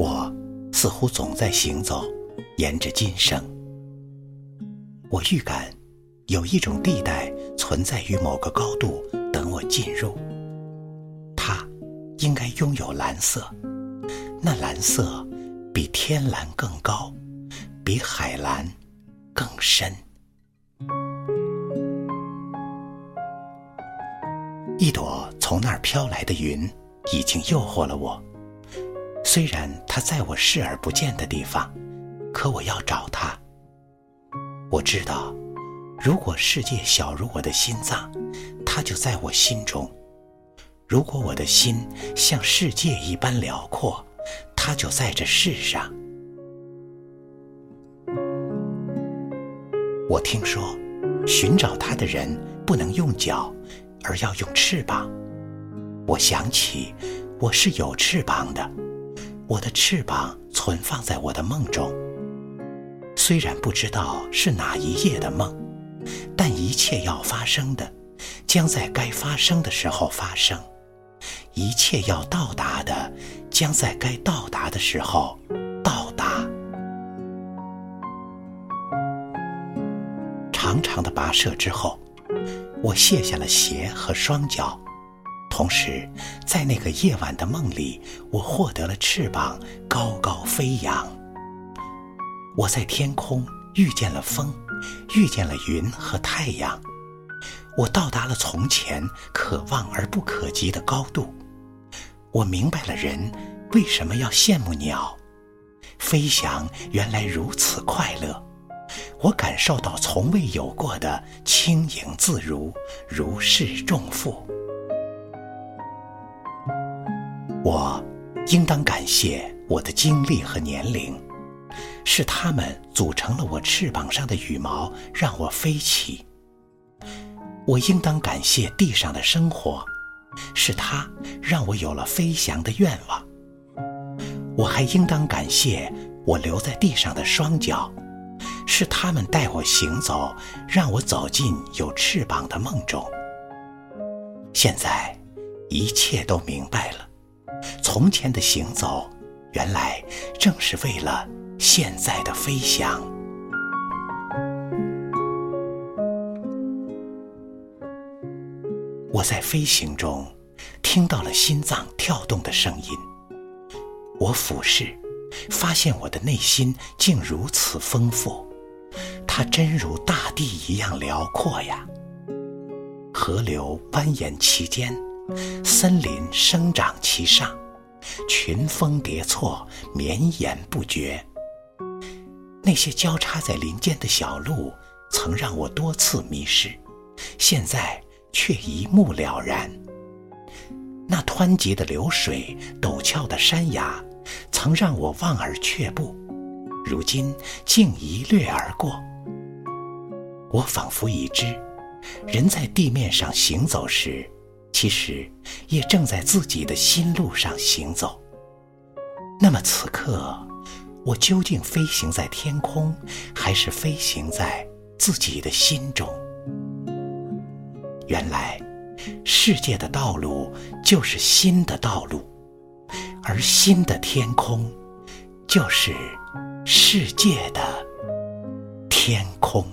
我似乎总在行走，沿着今生。我预感，有一种地带存在于某个高度，等我进入。它应该拥有蓝色，那蓝色比天蓝更高，比海蓝更深。一朵从那儿飘来的云，已经诱惑了我。虽然它在我视而不见的地方，可我要找它。我知道，如果世界小如我的心脏，它就在我心中；如果我的心像世界一般辽阔，它就在这世上。我听说，寻找它的人不能用脚。而要用翅膀，我想起我是有翅膀的，我的翅膀存放在我的梦中。虽然不知道是哪一夜的梦，但一切要发生的，将在该发生的时候发生；一切要到达的，将在该到达的时候到达。长长的跋涉之后。我卸下了鞋和双脚，同时，在那个夜晚的梦里，我获得了翅膀，高高飞扬。我在天空遇见了风，遇见了云和太阳。我到达了从前可望而不可及的高度。我明白了人为什么要羡慕鸟，飞翔原来如此快乐。我感受到从未有过的轻盈自如，如释重负。我应当感谢我的经历和年龄，是他们组成了我翅膀上的羽毛，让我飞起。我应当感谢地上的生活，是它让我有了飞翔的愿望。我还应当感谢我留在地上的双脚。是他们带我行走，让我走进有翅膀的梦中。现在，一切都明白了。从前的行走，原来正是为了现在的飞翔。我在飞行中，听到了心脏跳动的声音。我俯视，发现我的内心竟如此丰富。它真如大地一样辽阔呀！河流蜿蜒其间，森林生长其上，群峰叠错，绵延不绝。那些交叉在林间的小路，曾让我多次迷失，现在却一目了然。那湍急的流水，陡峭的山崖，曾让我望而却步，如今竟一掠而过。我仿佛已知，人在地面上行走时，其实也正在自己的心路上行走。那么此刻，我究竟飞行在天空，还是飞行在自己的心中？原来，世界的道路就是心的道路，而心的天空，就是世界的天空。